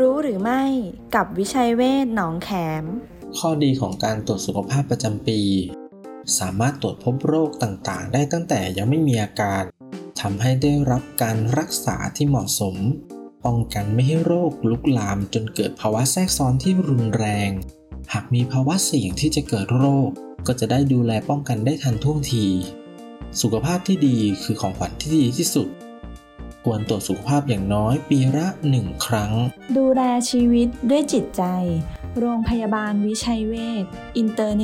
รู้หรือไม่กับวิชัยเวชหนองแขม ข้อดีของการตรวจสุขภาพประจำปี สามารถตรวจพบโรคต่างๆ ได้ตั้งแต่ยังไม่มีอาการทำให้ได้รับการรักษาที่เหมาะสม ป้องกันไม่ให้โรคลุกลามจนเกิดภาวะแทรกซ้อนที่รุนแรง หากมีภาวะเสี่ยงที่จะเกิดโรค ก็จะได้ดูแลป้องกันได้ทันท่วงที สุขภาพที่ดีคือของขวัญที่ดีที่สุด ควรตรวจสุขภาพอย่างน้อยปีละหนึ่งครั้ง ดูแลชีวิตด้วยจิตใจ โรงพยาบาลวิชัยเวชอินเตอร์